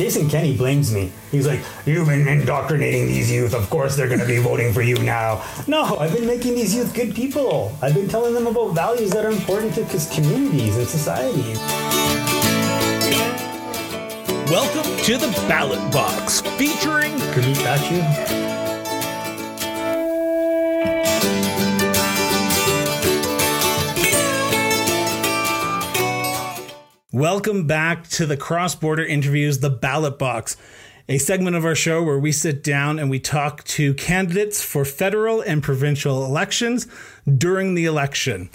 Jason Kenney blames me. He's like, You've been indoctrinating these youth. Of course they're going to be voting for you now. No, I've been making these youth good people. I've been telling them about values that are important to communities and societies. Welcome to the Ballot Box featuring Gurmeet Bachu. Welcome back to the Cross Border Interviews, the Ballot Box, a segment of our show where we sit down and we talk to candidates for federal and provincial elections during the election.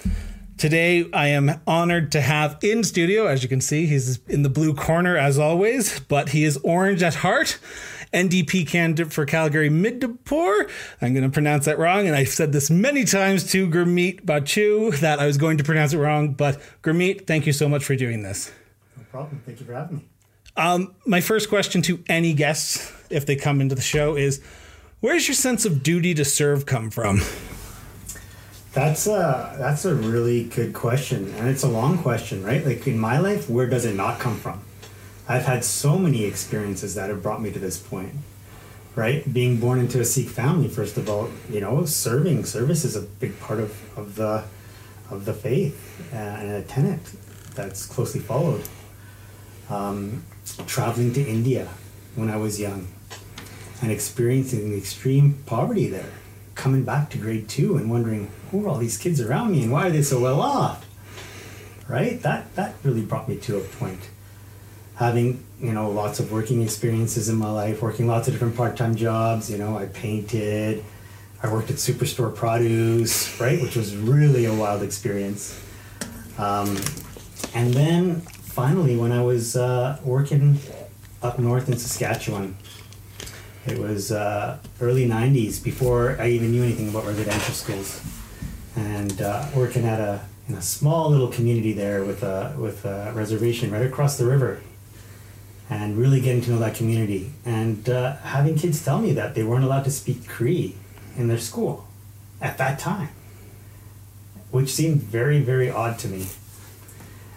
Today, I am honored to have in studio, as you can see, he's in the blue corner as always, but he is orange at heart. NDP candidate for Calgary Midnapore. I'm going to pronounce that wrong, and I've said this many times to Gurmeet Bachu that I was going to pronounce it wrong. But Gurmeet, thank you so much for doing this. No problem. Thank you for having me. Um, my first question to any guests, if they come into the show, is where's your sense of duty to serve come from? That's a that's a really good question, and it's a long question, right? Like in my life, where does it not come from? I've had so many experiences that have brought me to this point. Right, being born into a Sikh family, first of all, you know, serving service is a big part of, of the of the faith uh, and a tenet that's closely followed. Um, traveling to India when I was young and experiencing the extreme poverty there, coming back to grade two and wondering who are all these kids around me and why are they so well off? Right, that that really brought me to a point having you know lots of working experiences in my life working lots of different part-time jobs you know i painted i worked at superstore produce right which was really a wild experience. Um, and then finally when i was uh, working up north in saskatchewan it was uh, early 90s before i even knew anything about residential schools. And uh, working at a in a small little community there with a with a reservation right across the river and really getting to know that community and uh, having kids tell me that they weren't allowed to speak Cree in their school at that time, which seemed very, very odd to me.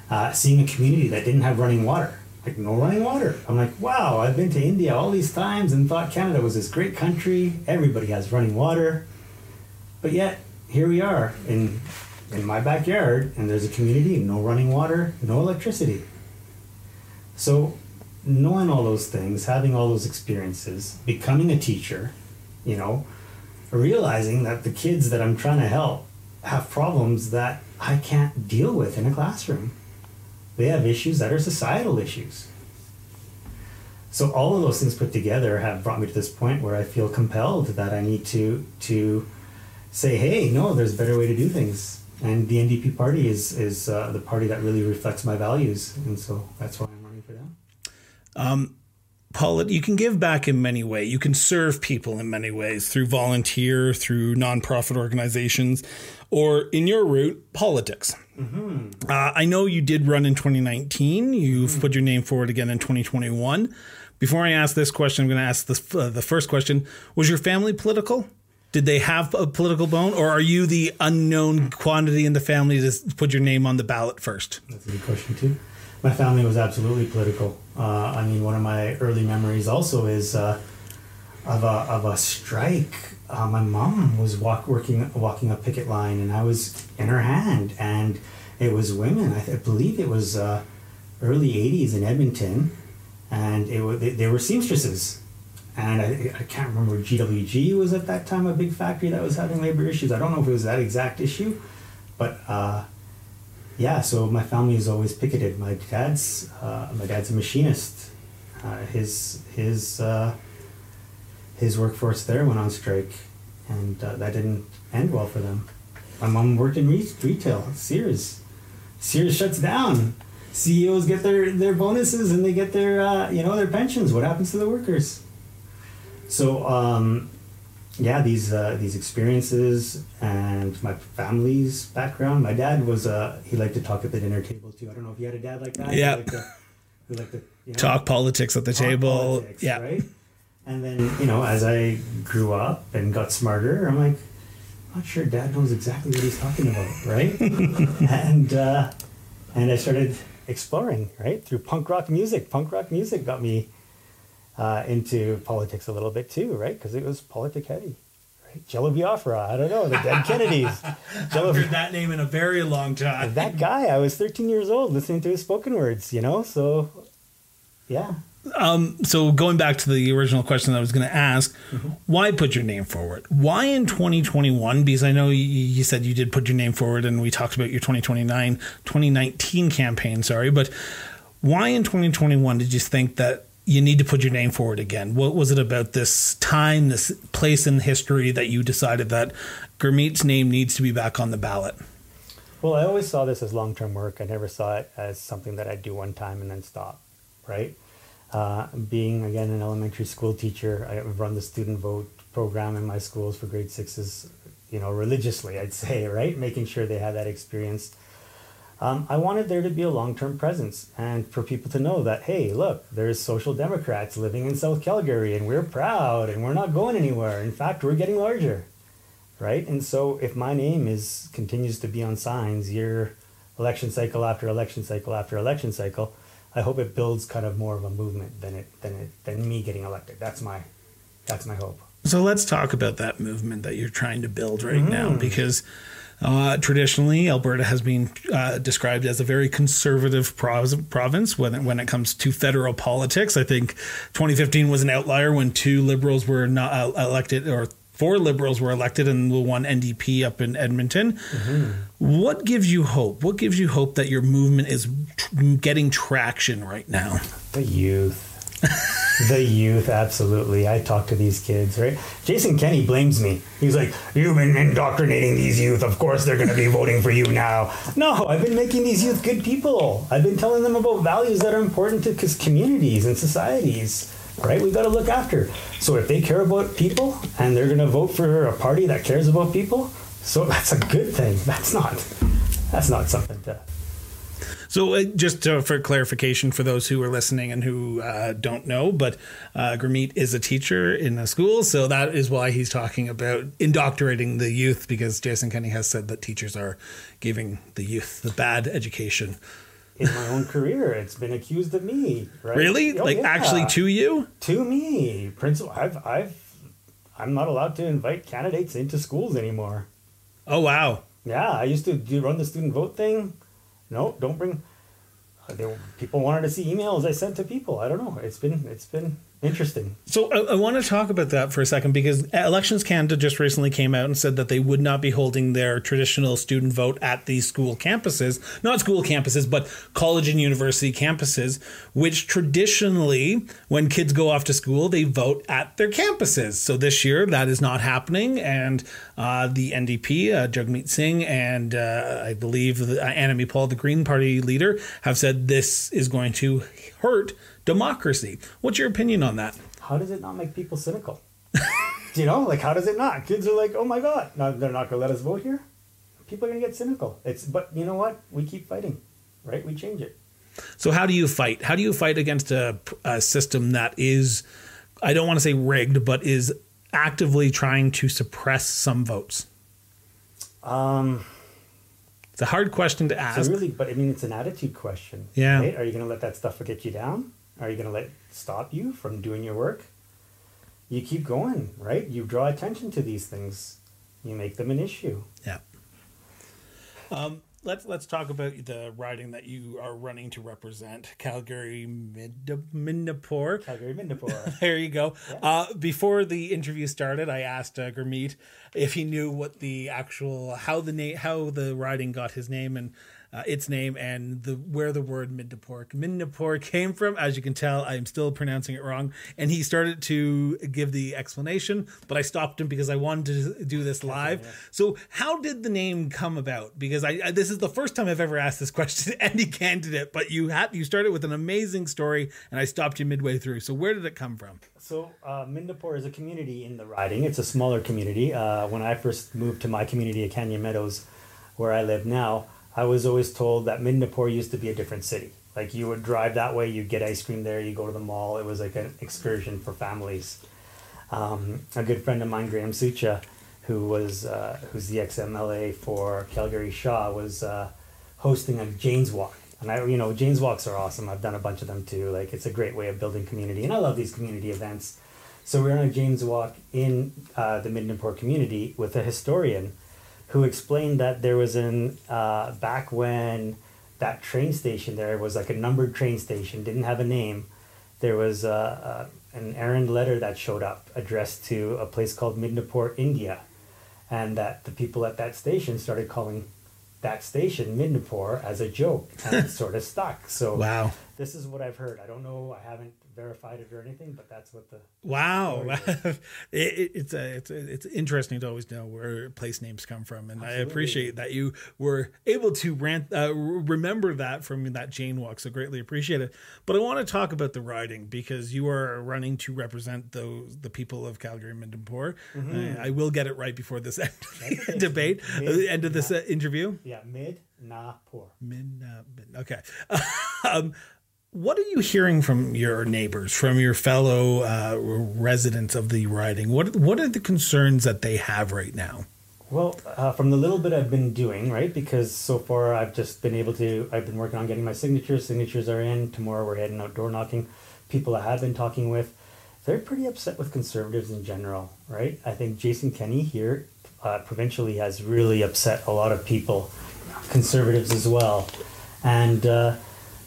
Uh, seeing a community that didn't have running water, like no running water. I'm like, wow, I've been to India all these times and thought Canada was this great country. Everybody has running water. But yet, here we are in, in my backyard, and there's a community, no running water, no electricity. So knowing all those things, having all those experiences, becoming a teacher, you know, realizing that the kids that I'm trying to help have problems that I can't deal with in a classroom. They have issues that are societal issues. So all of those things put together have brought me to this point where I feel compelled that I need to to say, hey, no, there's a better way to do things. And the NDP party is is uh, the party that really reflects my values, and so that's why I'm running for them. Um, Paul, you can give back in many ways. You can serve people in many ways through volunteer, through nonprofit organizations, or in your route, politics. Mm-hmm. Uh, I know you did run in 2019. You've mm-hmm. put your name forward again in 2021. Before I ask this question, I'm going to ask the, uh, the first question Was your family political? Did they have a political bone, or are you the unknown quantity in the family to put your name on the ballot first? That's a good question, too my family was absolutely political. Uh, I mean, one of my early memories also is uh, of a of a strike. Uh, my mom was walk working walking a picket line, and I was in her hand, and it was women. I, th- I believe it was uh, early '80s in Edmonton, and it was they, they were seamstresses. And I, I can't remember GWG was at that time a big factory that was having labor issues. I don't know if it was that exact issue, but uh, yeah, so my family is always picketed. My dad's uh, my dad's a machinist. Uh, his his uh, his workforce there went on strike, and uh, that didn't end well for them. My mom worked in re- retail. Sears, Sears shuts down. CEOs get their, their bonuses and they get their uh, you know their pensions. What happens to the workers? So um, yeah, these uh, these experiences and my family's background. My dad was uh, he liked to talk at the dinner table too. I don't know if you had a dad like that. Yeah, who liked to, you know, talk politics at the table. Politics, yeah, right. And then you know, as I grew up and got smarter, I'm like, I'm not sure Dad knows exactly what he's talking about, right? and uh, and I started exploring right through punk rock music. Punk rock music got me uh, into politics a little bit too, right? Because it was politic heavy. Right? Jello Biafra, I don't know, the dead Kennedys. Jello, heard that name in a very long time. That guy, I was 13 years old listening to his spoken words, you know? So, yeah. Um, so going back to the original question I was going to ask, mm-hmm. why put your name forward? Why in 2021? Because I know you, you, said you did put your name forward, and we talked about your 2029, 2019 campaign. Sorry, but why in 2021 did you think that you need to put your name forward again? What was it about this time, this place in history that you decided that Gurmeet's name needs to be back on the ballot? Well, I always saw this as long term work. I never saw it as something that I'd do one time and then stop, right? Uh, being again an elementary school teacher, I run the student vote program in my schools for grade sixes, you know, religiously, I'd say, right? Making sure they have that experience. Um, I wanted there to be a long term presence and for people to know that, hey, look, there's social democrats living in South Calgary and we're proud and we're not going anywhere. In fact, we're getting larger, right? And so if my name is continues to be on signs year, election cycle after election cycle after election cycle, I hope it builds kind of more of a movement than it than it than me getting elected. That's my that's my hope. So let's talk about that movement that you're trying to build right mm-hmm. now because uh, traditionally, Alberta has been uh, described as a very conservative province when, when it comes to federal politics. I think 2015 was an outlier when two liberals were not uh, elected, or four liberals were elected, and the one NDP up in Edmonton. Mm-hmm. What gives you hope? What gives you hope that your movement is tr- getting traction right now? The youth. the youth, absolutely. I talk to these kids, right? Jason Kenney blames me. He's like, You've been indoctrinating these youth. Of course they're going to be voting for you now. No, I've been making these youth good people. I've been telling them about values that are important to communities and societies right? We've got to look after. So if they care about people and they're going to vote for a party that cares about people, so that's a good thing. That's not that's not something to. So, uh, just to, for clarification for those who are listening and who uh, don't know, but uh, Gurmeet is a teacher in a school, so that is why he's talking about indoctrinating the youth because Jason Kenney has said that teachers are giving the youth the bad education in my own career. It's been accused of me, right? Really? Oh, like yeah. actually to you? To me. Principal I've I've I'm not allowed to invite candidates into schools anymore. Oh wow. Yeah, I used to do run the student vote thing. No, don't bring uh, they, people wanted to see emails I sent to people. I don't know. It's been it's been Interesting. So I, I, want to talk about that for a second because Elections Canada just recently came out and said that they would not be holding their traditional student vote at these school campuses, not school campuses, but college and university campuses, which traditionally, when kids go off to school, they vote at their campuses. So this year that is not happening, and uh, the NDP, uh, Jagmeet Singh, and uh, I believe uh, Annamie Paul, the Green Party leader, have said this is going to hurt democracy. What's your opinion on that? How does it not make people cynical? Do you know, like how does it not? Kids are like, oh my god, no, they're not going to let us vote here. People are going to get cynical. It's but you know what? We keep fighting, right? We change it. So how do you fight? How do you fight against a, a system that is, I don't want to say rigged, but is actively trying to suppress some votes? Um. It's a hard question to ask. So really, but I mean, it's an attitude question. Yeah. Right? Are you going to let that stuff get you down? Are you going to let stop you from doing your work? You keep going, right? You draw attention to these things. You make them an issue. Yeah. Um, let's let's talk about the riding that you are running to represent Calgary Midnapore. Calgary Midnapore. there you go. Yeah. Uh, before the interview started, I asked uh, Gurmeet if he knew what the actual how the name how the riding got his name, and uh, its name and the where the word Midnapore Midnapore came from. As you can tell, I am still pronouncing it wrong. And he started to give the explanation, but I stopped him because I wanted to do this live. So, how did the name come about? Because I, I this is the first time I've ever asked this question to any candidate, but you had you started with an amazing story, and I stopped you midway through. So, where did it come from? So, uh, Midnapore is a community in the riding. It's a smaller community. Uh, when I first moved to my community at Canyon Meadows, where I live now. I was always told that Midnapore used to be a different city. Like you would drive that way, you get ice cream there, you go to the mall. It was like an excursion for families. Um, a good friend of mine, Graham Sucha, who was uh, who's the ex MLA for Calgary Shaw, was uh, hosting a Jane's Walk And I, you know, Jane's walks are awesome. I've done a bunch of them too. Like it's a great way of building community, and I love these community events. So we are on a Jane's walk in uh, the Midnapore community with a historian, who explained that there was an uh, back when that train station there was like a numbered train station, didn't have a name. There was uh, uh, an errand letter that showed up addressed to a place called Midnapore, India, and that the people at that station started calling that station Midnapore as a joke, and it sort of stuck. So wow, this is what I've heard. I don't know. I haven't verified it or anything, but that's what the wow. it, it, it's a, it's a, it's interesting to always know where place names come from, and Absolutely. I appreciate that you were able to rant, uh, remember that from that Jane walk. So greatly appreciate it. But I want to talk about the riding because you are running to represent those the people of Calgary and. Mm-hmm. I, I, will get it right before this end debate, mid, the end of this uh, interview. Yeah, mid na poor. Mid, uh, mid okay. um, what are you hearing from your neighbors, from your fellow uh, residents of the riding? What what are the concerns that they have right now? Well, uh, from the little bit I've been doing, right, because so far I've just been able to, I've been working on getting my signatures. Signatures are in. Tomorrow we're heading out door knocking. People I have been talking with, they're pretty upset with conservatives in general, right? I think Jason Kenney here uh, provincially has really upset a lot of people, conservatives as well. And, uh,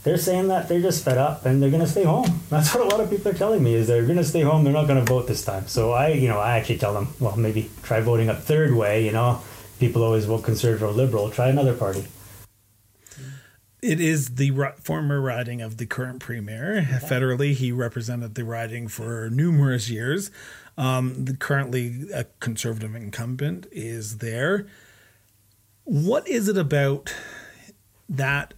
they're saying that they're just fed up and they're going to stay home. That's what a lot of people are telling me is they're going to stay home. They're not going to vote this time. So I, you know, I actually tell them, well, maybe try voting a third way. You know, people always vote conservative or liberal. Try another party. It is the former riding of the current premier. Federally, he represented the riding for numerous years. Um, the currently a conservative incumbent is there. What is it about that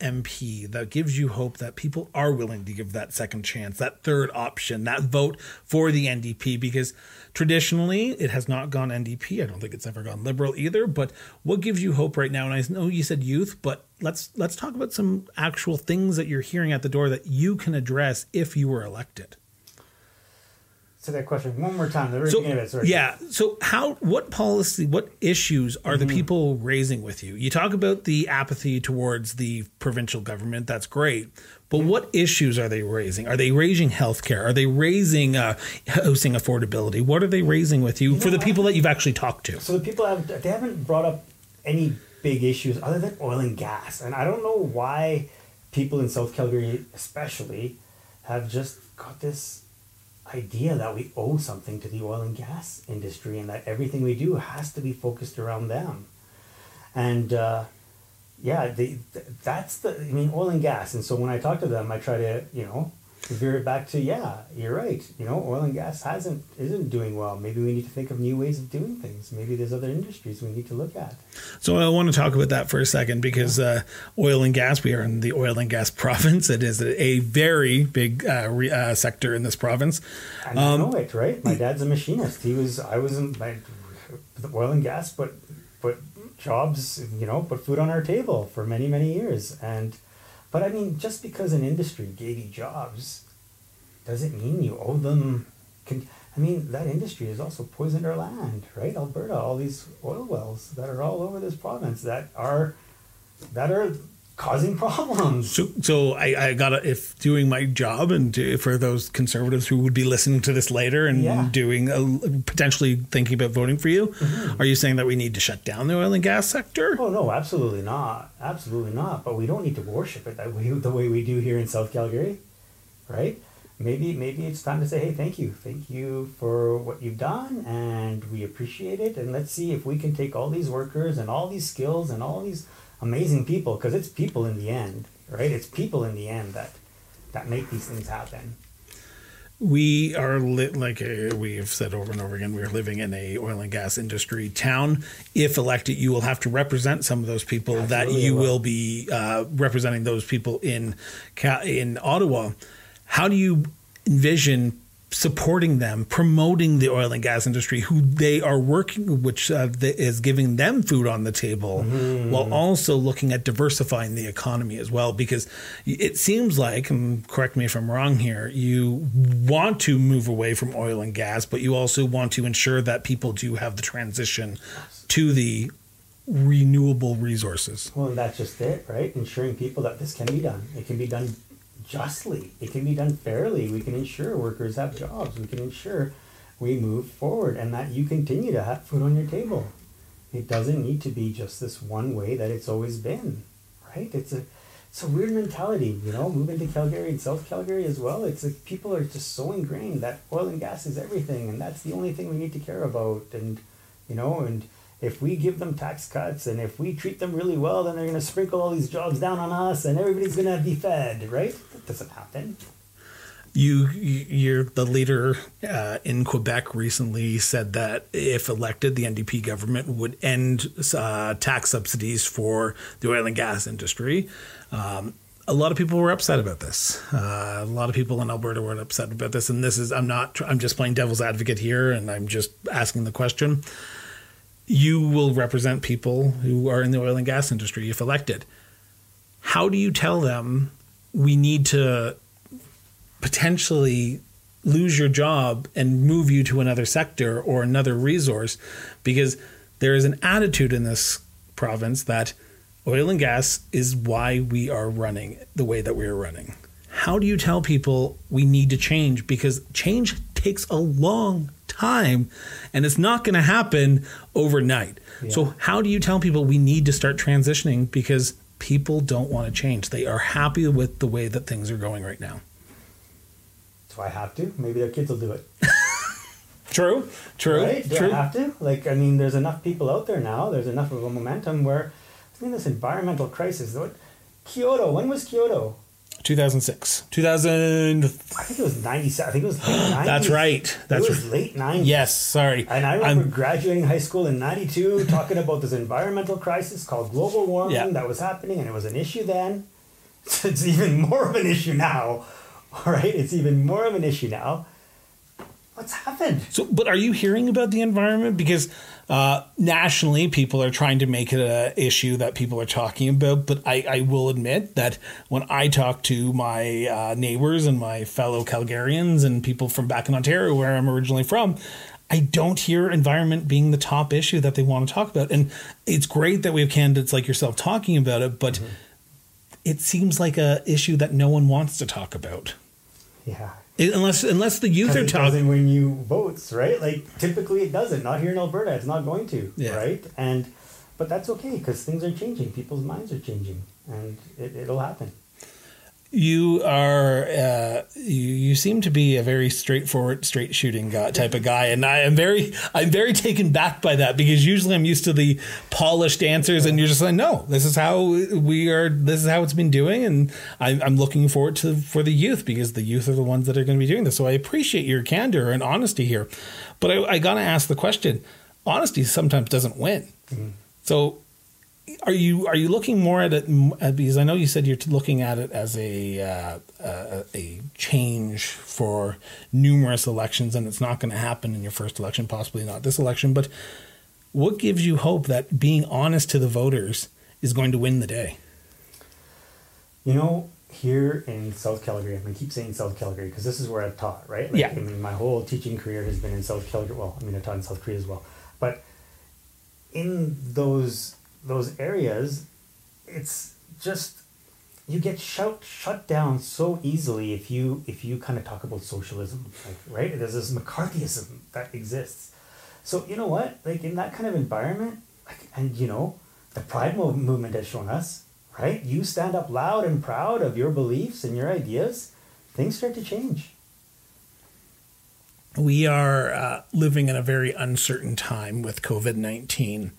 MP that gives you hope that people are willing to give that second chance, that third option, that vote for the NDP? Because traditionally it has not gone NDP. I don't think it's ever gone Liberal either. But what gives you hope right now? And I know you said youth, but let's let's talk about some actual things that you're hearing at the door that you can address if you were elected. So that question one more time. The very so, beginning of it. Sorry. Yeah. So how? What policy? What issues are mm-hmm. the people raising with you? You talk about the apathy towards the provincial government. That's great. But what issues are they raising? Are they raising healthcare? Are they raising uh, housing affordability? What are they raising with you, you for the people that you've actually talked to? So the people have they haven't brought up any big issues other than oil and gas, and I don't know why people in South Calgary, especially, have just got this idea that we owe something to the oil and gas industry and that everything we do has to be focused around them. And uh, yeah, they, that's the, I mean, oil and gas. And so when I talk to them, I try to, you know, veer it back to yeah you're right. You know oil and gas hasn't isn't doing well. Maybe we need to think of new ways of doing things. Maybe there's other industries we need to look at. So i want to talk about that for a second because uh, oil and gas we are in the oil and gas province. It is a very big uh, re, uh, sector in this province. And um, i know it right? My dad's a machinist. He was i was in my oil and gas but put jobs you know put food on our table for many many years. And but I mean, just because an industry gave you jobs doesn't mean you owe them. Con- I mean, that industry has also poisoned our land, right? Alberta, all these oil wells that are all over this province that are that are causing problems. So, so I, I gotta if doing my job and do, for those conservatives who would be listening to this later and yeah. doing a, potentially thinking about voting for you, mm-hmm. are you saying that we need to shut down the oil and gas sector? Oh no, absolutely not, absolutely not. But we don't need to worship it that way, the way we do here in South Calgary, right? Maybe maybe it's time to say, hey, thank you, thank you for what you've done, and we appreciate it. And let's see if we can take all these workers and all these skills and all these amazing people because it's people in the end, right? It's people in the end that that make these things happen. We are lit like uh, we have said over and over again. We're living in a oil and gas industry town. If elected, you will have to represent some of those people. Absolutely that you will. will be uh, representing those people in in Ottawa. How do you envision supporting them, promoting the oil and gas industry, who they are working, which uh, is giving them food on the table, mm-hmm. while also looking at diversifying the economy as well. Because it seems like, and correct me if I'm wrong here, you want to move away from oil and gas, but you also want to ensure that people do have the transition to the renewable resources. Well, and that's just it, right? Ensuring people that this can be done. It can be done justly. It can be done fairly. We can ensure workers have jobs. We can ensure we move forward and that you continue to have food on your table. It doesn't need to be just this one way that it's always been, right? It's a it's a weird mentality, you know, moving to Calgary and South Calgary as well. It's like people are just so ingrained that oil and gas is everything and that's the only thing we need to care about and you know, and if we give them tax cuts and if we treat them really well, then they're going to sprinkle all these jobs down on us and everybody's going to be fed, right? That doesn't happen. You, you're the leader uh, in Quebec recently said that if elected, the NDP government would end uh, tax subsidies for the oil and gas industry. Um, a lot of people were upset about this. Uh, a lot of people in Alberta were upset about this, and this is I'm not I'm just playing devil's advocate here, and I'm just asking the question you will represent people who are in the oil and gas industry if elected. How do you tell them we need to potentially lose your job and move you to another sector or another resource? Because there is an attitude in this province that oil and gas is why we are running the way that we are running. How do you tell people we need to change? Because change takes a long time and it's not going to happen overnight. Yeah. So, how do you tell people we need to start transitioning because people don't want to change? They are happy with the way that things are going right now. Do I have to? Maybe their kids will do it. true, true. Right? Do true. I have to? Like, I mean, there's enough people out there now, there's enough of a momentum where, I mean, this environmental crisis, what, Kyoto, when was Kyoto? 2006. 2000. I think it was 97. I think it was late 90s. That's right. That's it was late 90s. Yes, sorry. And I remember I'm, graduating high school in 92 talking about this environmental crisis called global warming yeah. that was happening, and it was an issue then. it's even more of an issue now. All right? It's even more of an issue now. What's happened? So, but are you hearing about the environment? Because uh, nationally, people are trying to make it an issue that people are talking about. But I, I will admit that when I talk to my uh, neighbors and my fellow Calgarians and people from back in Ontario, where I'm originally from, I don't hear environment being the top issue that they want to talk about. And it's great that we have candidates like yourself talking about it, but mm-hmm. it seems like a issue that no one wants to talk about. Yeah, unless unless the youth are talking when you votes, right? Like typically it doesn't. Not here in Alberta, it's not going to, yeah. right? And but that's okay because things are changing. People's minds are changing, and it, it'll happen you are uh, you, you seem to be a very straightforward straight shooting guy, type of guy. And i am very i'm very taken back by that because usually i'm used to the polished answers and you're just like no this is how we are this is how it's been doing. And I, i'm looking forward to for the youth because the youth are the ones that are going to be doing this. So i appreciate your candor and honesty here. But i, I gotta ask the question. Honesty sometimes doesn't win. Mm-hmm. so are you are you looking more at it uh, because I know you said you're looking at it as a uh, a, a change for numerous elections and it's not going to happen in your first election, possibly not this election. But what gives you hope that being honest to the voters is going to win the day? You know, here in South Calgary, I'm going to keep saying South Calgary because this is where I've taught, right? Like, yeah. I mean, my whole teaching career has been in South Calgary. Well, I mean, I taught in South Korea as well, but in those those areas, it's just you get shut shut down so easily if you if you kind of talk about socialism, like right? There's this McCarthyism that exists. So you know what? Like in that kind of environment, like and you know, the Pride movement has shown us, right? You stand up loud and proud of your beliefs and your ideas, things start to change. We are uh, living in a very uncertain time with COVID nineteen.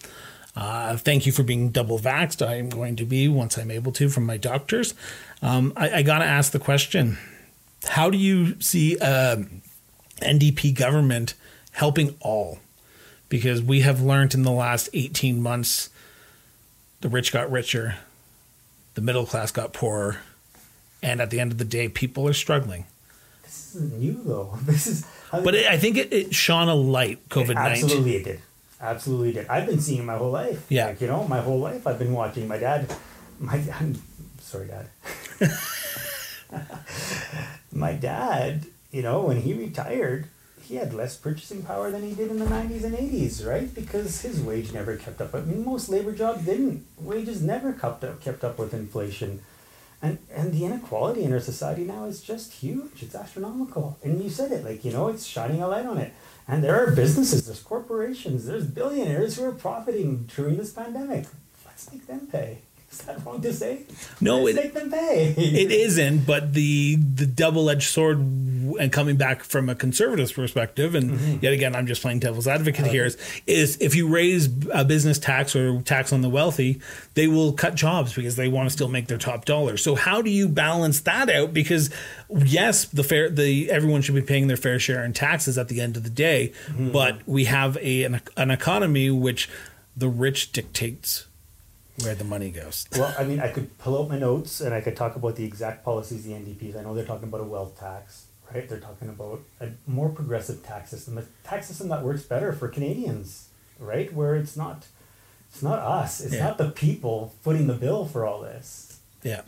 Uh, thank you for being double vaxxed. I am going to be once I'm able to from my doctors. Um, I, I got to ask the question how do you see uh, NDP government helping all? Because we have learned in the last 18 months the rich got richer, the middle class got poorer, and at the end of the day, people are struggling. This isn't new though. This is. but it, I think it, it shone a light. COVID nineteen. Absolutely, it did. Absolutely did. I've been seeing my whole life. Yeah. Like, you know, my whole life I've been watching my dad. My I'm sorry, dad. my dad, you know, when he retired, he had less purchasing power than he did in the 90s and 80s, right? Because his wage never kept up. I mean, most labor jobs didn't. Wages never kept up, kept up with inflation. And, and the inequality in our society now is just huge. It's astronomical. And you said it, like, you know, it's shining a light on it. And there are businesses, there's corporations, there's billionaires who are profiting during this pandemic. Let's make them pay. Is that wrong to say? No, Let's it- make them pay. it isn't but the the double-edged sword and coming back from a conservative perspective and mm-hmm. yet again i'm just playing devil's advocate here is, is if you raise a business tax or tax on the wealthy they will cut jobs because they want to still make their top dollar. So how do you balance that out? Because yes the fair the everyone should be paying their fair share in taxes at the end of the day mm-hmm. but we have a an, an economy which the rich dictates where the money goes Well, I mean, I could pull out my notes and I could talk about the exact policies the NDPs. I know they're talking about a wealth tax, right? They're talking about a more progressive tax system, a tax system that works better for Canadians, right? Where it's not, it's not us, it's Yeah. not the people footing the bill for all this. Yeah.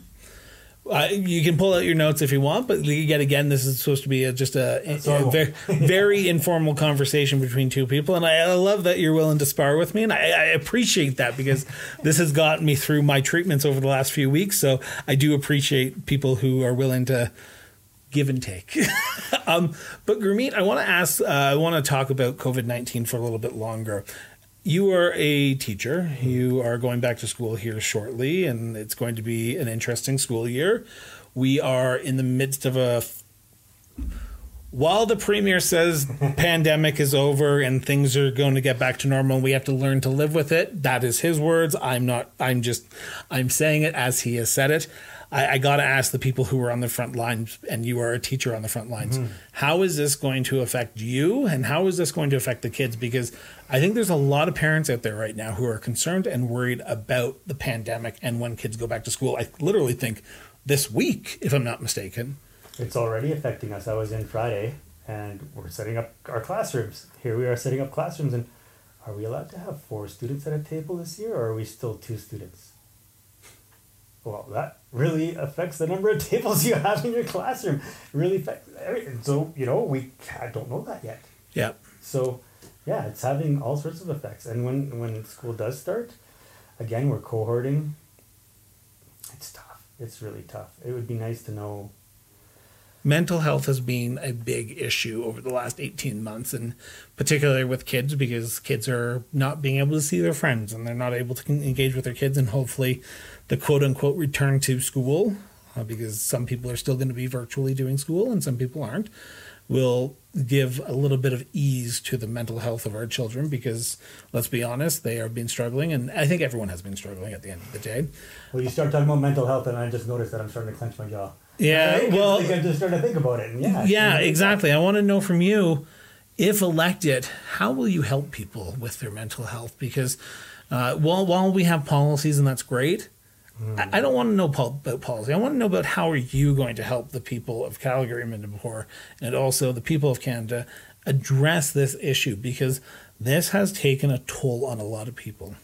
Uh, you can pull out your notes if you want, but yet again, this is supposed to be a, just a, That's a very, very informal conversation between two people, and I, I love that you're willing to spar with me, and I, I appreciate that because this has gotten me through my treatments over the last few weeks. So I do appreciate people who are willing to give and take. um, but Gurmeet, I want to ask, uh, I want to talk about COVID nineteen for a little bit longer. You are a teacher. You are going back to school here shortly, and it's going to be an interesting school year. We are in the midst of a. While the premier says pandemic is over and things are going to get back to normal, we have to learn to live with it. That is his words. I'm not. I'm just. I'm saying it as he has said it. I, I got to ask the people who are on the front lines, and you are a teacher on the front lines. Mm-hmm. How is this going to affect you, and how is this going to affect the kids? Because I think there's a lot of parents out there right now who are concerned and worried about the pandemic and when kids go back to school. I literally think this week, if I'm not mistaken. It's already affecting us. I was in Friday and we're setting up our classrooms. Here we are setting up classrooms, and are we allowed to have four students at a table this year, or are we still two students? Well, that really affects the number of tables you have in your classroom. Really affects. So you know we I don't know that yet. Yeah. So, yeah, it's having all sorts of effects. And when when school does start, again, we're cohorting. It's tough. It's really tough. It would be nice to know. mental health has been a big issue over the last 18 months and particularly with kids because kids are not being able to see their friends and they're not able to engage with their kids and hopefully the quote unquote return to school uh, because some people are still going to be virtually doing school and some people aren't will give a little bit of ease to the mental health of our children because let's be honest they are been struggling and i think everyone has been struggling at the end of the day Well, you start talking about mental health, and I just noticed that I'm starting to clench my jaw. Yeah, Right? well- Like, I just started to think about it. Yeah, Yeah, exactly. I want to know from you, if elected, how will you help people with their mental health? Because uh, while while we have policies and that's great, I, I don't want to know pol- about policy. I want to know about how are you going to help the people of Calgary, Mindapore, and also the people of Canada address this issue because this has taken a toll on a lot of people.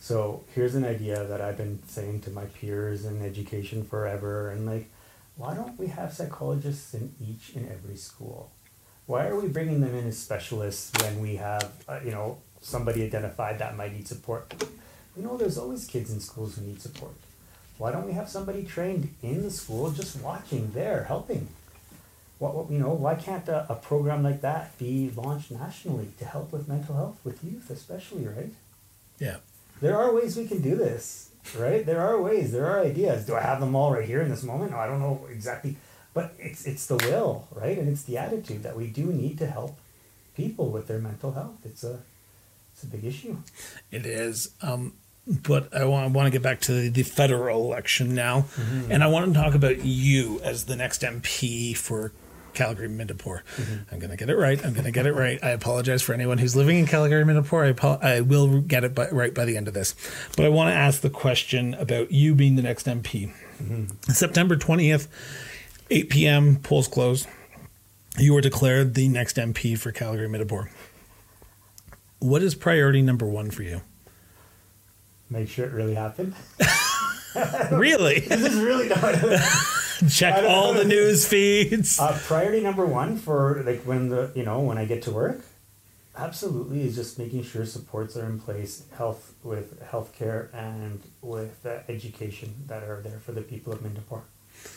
So here's an idea that I've been saying to my peers in education forever, and like, why don't we have psychologists in each and every school? Why are we bringing them in as specialists when we have, uh, you know, somebody identified that might need support? We know there's always kids in schools who need support. Why don't we have somebody trained in the school just watching there, helping? What, what you know, why can't a, a program like that be launched nationally to help with mental health with youth, especially, right? Yeah. There are ways we can do this, right? There are ways. There are ideas. Do I have them all right here in this moment? No, I don't know exactly, but it's it's the will, right? And it's the attitude that we do need to help people with their mental health. It's a it's a big issue. It is. Um, but I want, I want to get back to the, the federal election now. Mm-hmm. And I want to talk about you as the next MP for Calgary Mindapore. Mm-hmm. I'm going to get it right. I'm going to get it right. I apologize for anyone who's living in Calgary Mindapore. I, I will get it by, right by the end of this. But I want to ask the question about you being the next MP. Mm-hmm. September 20th, 8 p.m., polls close. You were declared the next MP for Calgary Mindapore. What is priority number one for you? Make sure it really happened. Really? this is really not. check all the news feeds. Uh, priority number one for like when the you know when I get to work, absolutely is just making sure supports are in place, health with healthcare and with uh, education that are there for the people of Midnapore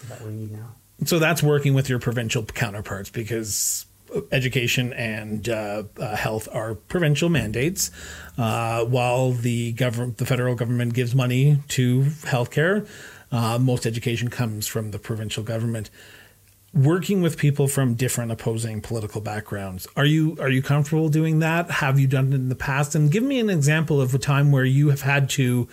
that we need now. So that's working with your provincial counterparts because education and uh, uh, health are provincial mandates, uh, while the government, the federal government, gives money to healthcare. Uh, most education comes from the provincial government. Working with people from different opposing political backgrounds, are you are you comfortable doing that? Have you done it in the past? And give me an example of a time where you have had to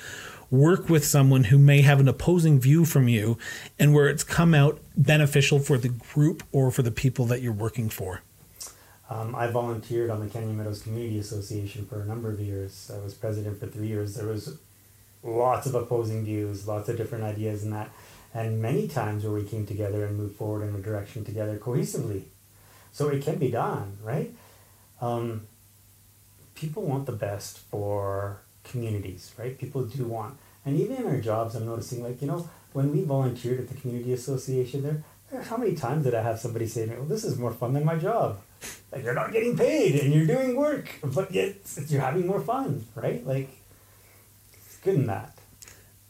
work with someone who may have an opposing view from you and where it's come out beneficial for the group or for the people that you're working for? Um, I volunteered on the Canyon Meadows Community Association for a number of years. I was president for three years. There was lots of opposing views, lots of different ideas in that, and many times where we came together and moved forward in a direction together cohesively. So it can be done, right? Um, people want the best for communities, right? People do want, and even in our jobs, I'm noticing, like you know, when we volunteered at the community association, there, how many times did I have somebody say to me, "Well, this is more fun than my job." Like you're not getting paid and you're doing work, but yet you're having more fun, right? Like it's good in that.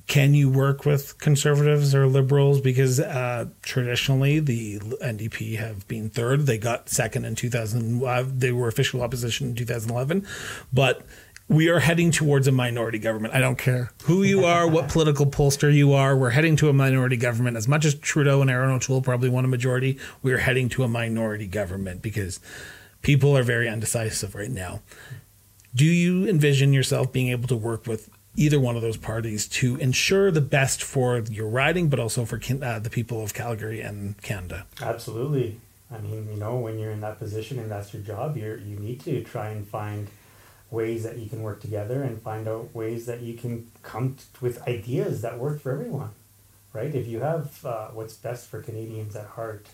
Can you work with conservatives or liberals? Because uh, traditionally, the NDP have been third. They got second in 2000. Uh, they were official opposition in 2011, but we are heading towards a minority government. I don't care who you are, what political pollster you are. We're heading to a minority government. As much as Trudeau and Erin O'Toole probably want a majority, we are heading to a minority government because people are very undecisive right now. Do you envision yourself being able to work with either one of those parties to ensure the best for your riding, but also for uh, the people of Calgary and Canada? Absolutely. I mean, you know, when you're in that position and that's your job, you you need to try and find ways that you can work together and find out ways that you can come t- with ideas that work for everyone, right? If you have uh, what's best for Canadians at heart,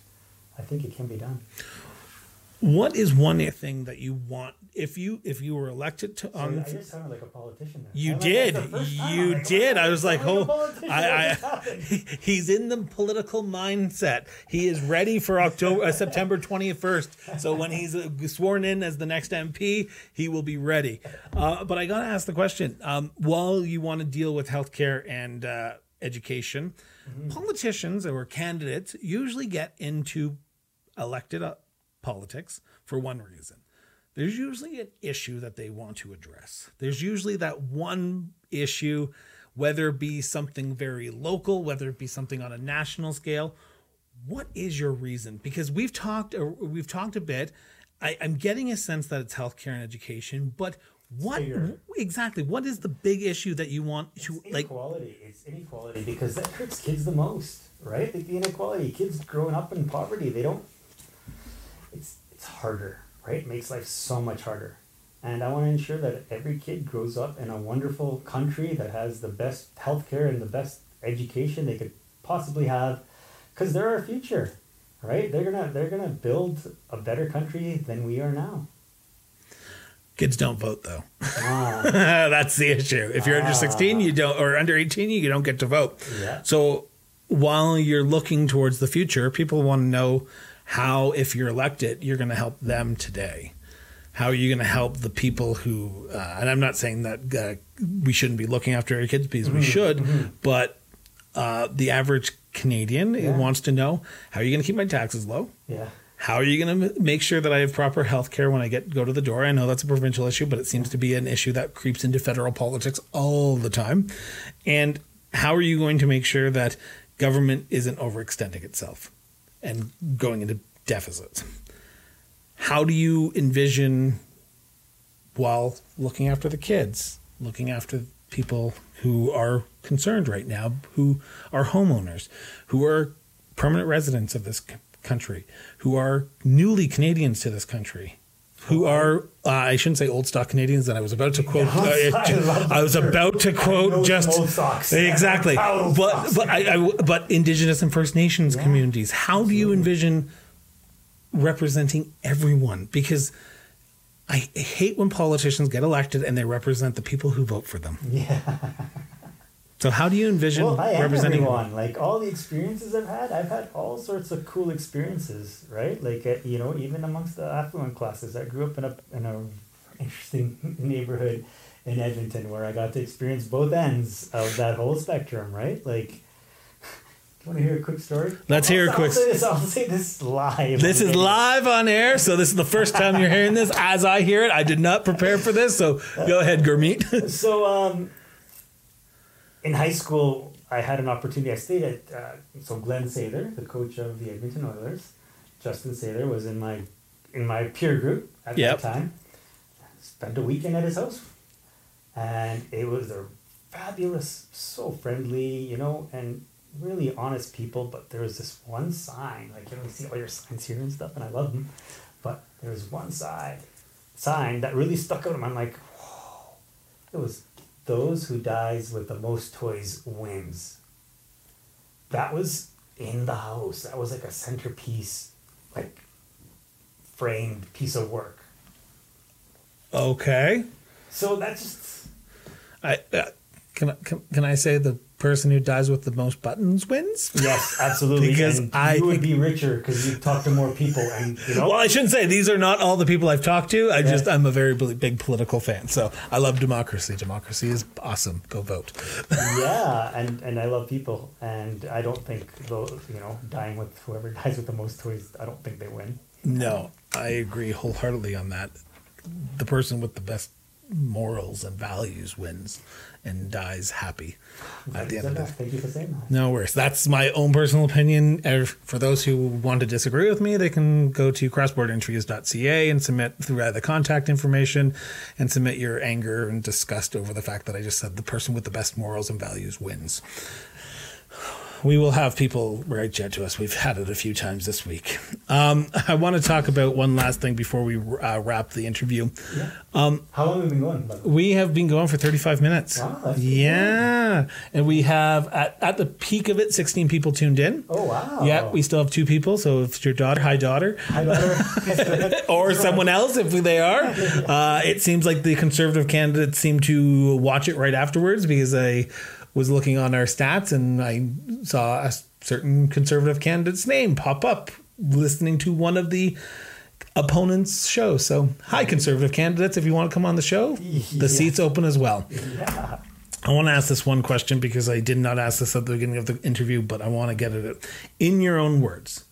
I think it can be done. What is one thing that you want if you if you were elected to? Um, I just sounded like a politician. There. You did. you like, did. I was like, oh, I, I he's in the political mindset. He is ready for October, uh, September twenty first. So when he's uh, sworn in as the next MP, he will be ready. Uh, but I got to ask the question: um, While you want to deal with healthcare and uh, education, mm-hmm. politicians or candidates usually get into elected politics for one reason. There's usually an issue that they want to address. There's usually that one issue, whether it be something very local, whether it be something on a national scale. What is your reason? Because we've talked, we've talked a bit. I, am getting a sense that it's healthcare and education, but what exactly? What is the big issue that you want to it's like? Inequality. It's inequality because that hurts kids the most, right? Like the inequality. Kids growing up in poverty, they don't it's it's harder, right? It makes life so much harder. And I want to ensure that every kid grows up in a wonderful country that has the best healthcare and the best education they could possibly have, because they're our future, right? They're gonna they're gonna build a better country than we are now. Kids don't vote though. Ah. That's the issue. If you're ah. under 16, you don't, or under 18, you don't get to vote. Yeah. So while you're looking towards the future, people want to know how, if you're elected, you're going to help them today. How are you going to help the people who, uh, and I'm not saying that uh, we shouldn't be looking after our kids because mm-hmm. we should, mm-hmm. but uh, the average Canadian yeah. wants to know how are you going to keep my taxes low? Yeah. How are you going to make sure that I have proper health care when I get go to the door? I know that's a provincial issue, but it seems to be an issue that creeps into federal politics all the time. And how are you going to make sure that government isn't overextending itself? And going into deficits. How do you envision, while looking after the kids, looking after people who are concerned right now, who are homeowners, who are permanent residents of this country, who are newly Canadians to this country, who are uh, I shouldn't say old stock Canadians. And I was about to quote. Uh, I, I, was about to quote just exactly. but but I, I, but Indigenous and First Nations yeah. communities. How Absolutely. do you envision representing everyone? Because I hate when politicians get elected and they represent the people who vote for them. Yeah. So how do you envision Well, representing? everyone. Like all the experiences I've had, I've had all sorts of cool experiences, right? Like uh, you know, even amongst the affluent classes, I grew up in a in a interesting neighborhood in Edmonton where I got to experience both ends of that whole spectrum, right? Like, do you want to hear a quick story? Let's hear a I'll quick- Say this, I'll say this live. This is video. live on air, so this is the first time you're hearing this. As I hear it, I did not prepare for this, so go ahead, Gurmeet. So, um, in high school, I had an opportunity. I stayed at uh, so Glen Sather, the coach of the Edmonton Oilers. Justin Sather was in my in my peer group at Yep. that time. Spent a weekend at his house, and it was a fabulous, so friendly, you know, and really honest people. But there was this one sign, like you know, you see all your signs here and stuff, and I love them. But there was one side sign that really stuck out. And I'm like, whoa. It was those who dies with the most toys wins. That was in the house. That was like a centerpiece, like framed piece of work. Okay. So that's just I uh, can, I- can can I say the person who dies with the most buttons wins? yes, absolutely. Because and I you would be richer because you talk to more people, and you know. Well, I shouldn't say these are not all the people I've talked to. I just I'm a very big big political fan, so I love democracy. Democracy is awesome. Go vote. yeah, and and I love people, and I don't think though you know dying with whoever dies with the most toys. I don't think they win. No, I agree wholeheartedly on that. The person with the best morals and values wins and dies happy at the end of the Thank you for saying that. No worries. That's my own personal opinion. Uh, For those who want to disagree with me, they can go to crossborderinterviews.ca and submit through the contact information and submit your anger and disgust over the fact that I just said the person with the best morals and values wins. We will have people write out to us. We've had it a few times this week. Um, I want to talk about one last thing before we uh, wrap the interview. Yeah. Um, How long have we been going? by the way? We have been going for 35 minutes. Wow, yeah. And we have, at, at the peak of it, 16 people tuned in. Oh wow! Yeah, we still have two people. So if it's your daughter, hi daughter, Hi, daughter. or someone else, if they are, uh, it seems like the conservative candidates seem to watch it right afterwards because I was looking on our stats and I saw a certain conservative candidate's name pop up listening to one of the opponents' show. So hi, conservative candidates, if you want to come on the show, the Yeah. seat's open as well. yeah. I want to ask this one question because I did not ask this at the beginning of the interview, but I want to get at it in your own words.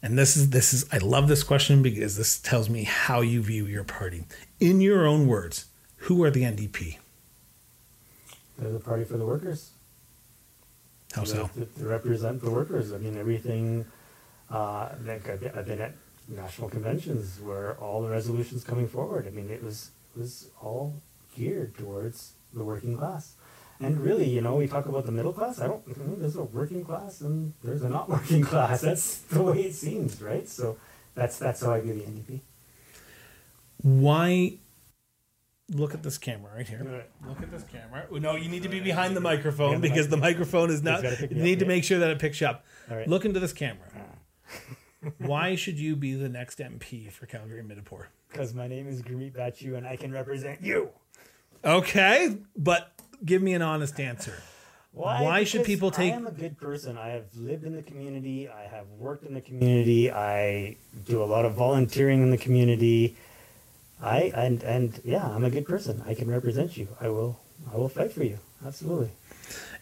And this is this is I love this question because this tells me how you view your party. In your own words, who are the NDP? They're the party for the workers. How so? To, to represent the workers. I mean, everything. Uh, like I've been, I've been at national conventions where all the resolutions coming forward. I mean, it was it was all geared towards the working class. And really, you know, we talk about the middle class. I don't. I mean, there's a working class and there's a not working class. That's the way it seems, right? So that's that's how I view the NDP. Why look at this camera right here. Alright. Look at this camera. Oh, no, you need to be behind the microphone the because the microphone is not gotta pick it you up, need to yeah. make sure that it picks you up. Right. Look into this camera. Why should you be the next MP for Calgary Midnapore? Because my name is Gurmeet Bachu and I can represent you. Okay, but give me an honest answer. Why should people take- I am a good person. I have lived in the community. I have worked in the community. I do a lot of volunteering in the community. I and and yeah, I'm a good person. I can represent you. I will. I will fight for you. Absolutely.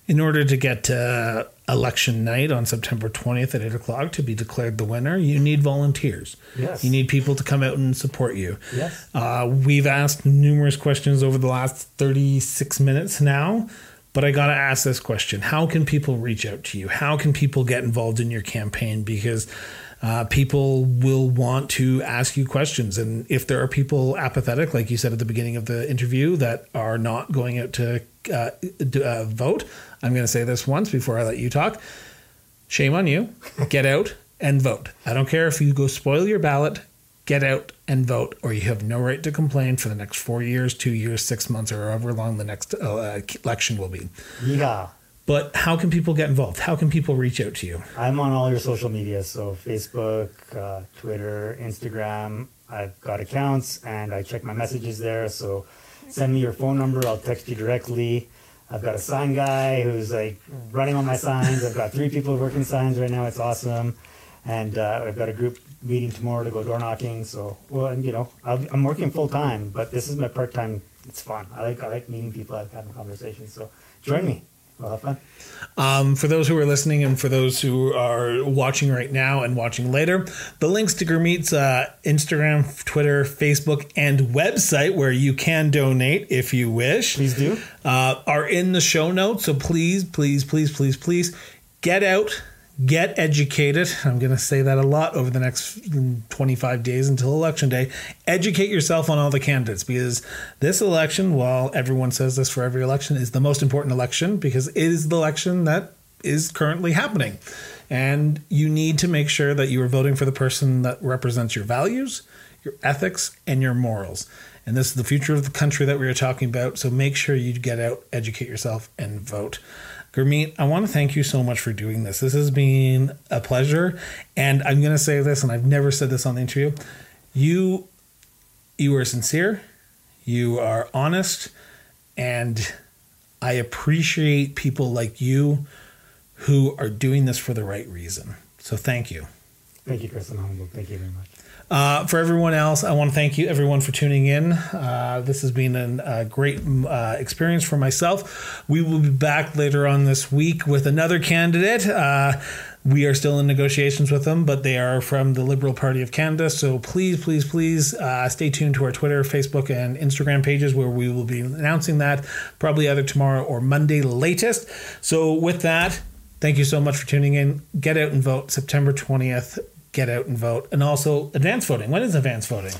In order to get to election night on September 20th at 8 o'clock to be declared the winner, you need volunteers. Yes. You need people to come out and support you. Yes. Uh, we've asked numerous questions over the last 36 minutes now, but I got to ask this question How can people reach out to you? How can people get involved in your campaign? Because uh, people will want to ask you questions. And if there are people apathetic, like you said at the beginning of the interview, that are not going out to uh, uh, vote, I'm going to say this once before I let you talk. Shame on you. Get out and vote. I don't care if you go spoil your ballot, get out and vote, or you have no right to complain for the next four years, two years, six months, or however long the next uh, election will be. Yeah. But how can people get involved? How can people reach out to you? I'm on all your social media, so Facebook, uh, Twitter, Instagram. I've got accounts and I check my messages there. So send me your phone number. I'll text you directly. I've got a sign guy who's like running on my signs. I've got three people working signs right now. It's awesome. And uh, I've got a group meeting tomorrow to go door knocking. So, well, and, you know, I'll, I'm working full time, but this is my part time. It's fun. I like I like meeting people. I like having conversations. So, join me. We'll have fun. Um, for those who are listening and for those who are watching right now and watching later, the links to Gurmeet's uh, Instagram, Twitter, Facebook, and website where you can donate if you wish. Please do. Uh, are in the show notes. So please, please, please, please, please get out, get educated. I'm going to say that a lot over the next 25 days until election day. Educate yourself on all the candidates because this election, while everyone says this for every election, is the most important election because it is the election that is currently happening. And you need to make sure that you are voting for the person that represents your values, your ethics, and your morals. And this is the future of the country that we are talking about. So make sure you get out, educate yourself, and vote. Gurmeet, I want to thank you so much for doing this. This has been a pleasure. And I'm going to say this, and I've never said this on the interview. You, you are sincere, you are honest, and I appreciate people like you who are doing this for the right reason. So thank you. Thank you, Chris. I'm humbled. Thank you very much. Uh, for everyone else, I want to thank you, everyone, for tuning in. Uh, this has been a uh, great uh, experience for myself. We will be back later on this week with another candidate. Uh, we are still in negotiations with them, but they are from the Liberal Party of Canada. So please, please, please uh, stay tuned to our Twitter, Facebook, and Instagram pages where we will be announcing that probably either tomorrow or Monday latest. So, with that, thank you so much for tuning in. Get out and vote September 20th get out and vote. And also advance voting. When is advance voting?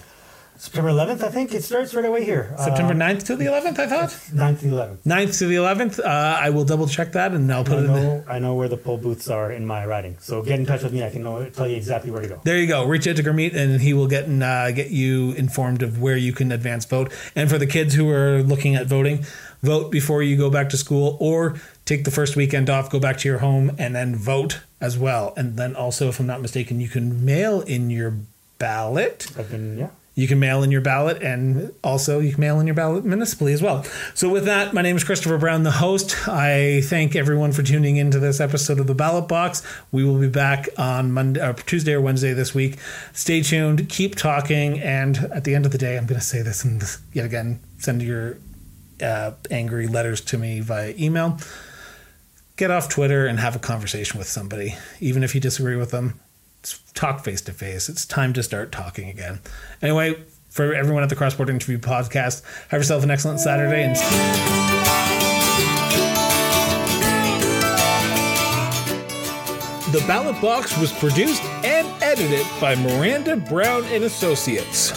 September 11th, I think it starts right away here. September 9th to the 11th, I thought? 9th to the 11th. 9th to the 11th. Uh, I will double check that and I'll put I it in the. I know where the poll booths are in my riding. So get in touch with me. I can know, tell you exactly where to go. There you go. Reach out to Gurmeet and he will get and uh, get you informed of where you can advance vote. And for the kids who are looking at voting, vote before you go back to school or take the first weekend off, go back to your home, and then vote as well. And then also, if I'm not mistaken, you can mail in your ballot. I've been, yeah. You can mail in your ballot, and also you can mail in your ballot municipally as well. So, with that, my name is Christopher Brown, the host. I thank everyone for tuning into this episode of the Ballot Box. We will be back on Monday, or Tuesday, or Wednesday this week. Stay tuned, keep talking, and at the end of the day, I'm going to say this and yet again, send your uh, angry letters to me via email. Get off Twitter and have a conversation with somebody, even if you disagree with them talk face to face. It's time to start talking again. Anyway, for everyone at the Cross Border Interview Podcast, have yourself an excellent Saturday and. The Ballot Box was produced and edited by Miranda Brown and Associates.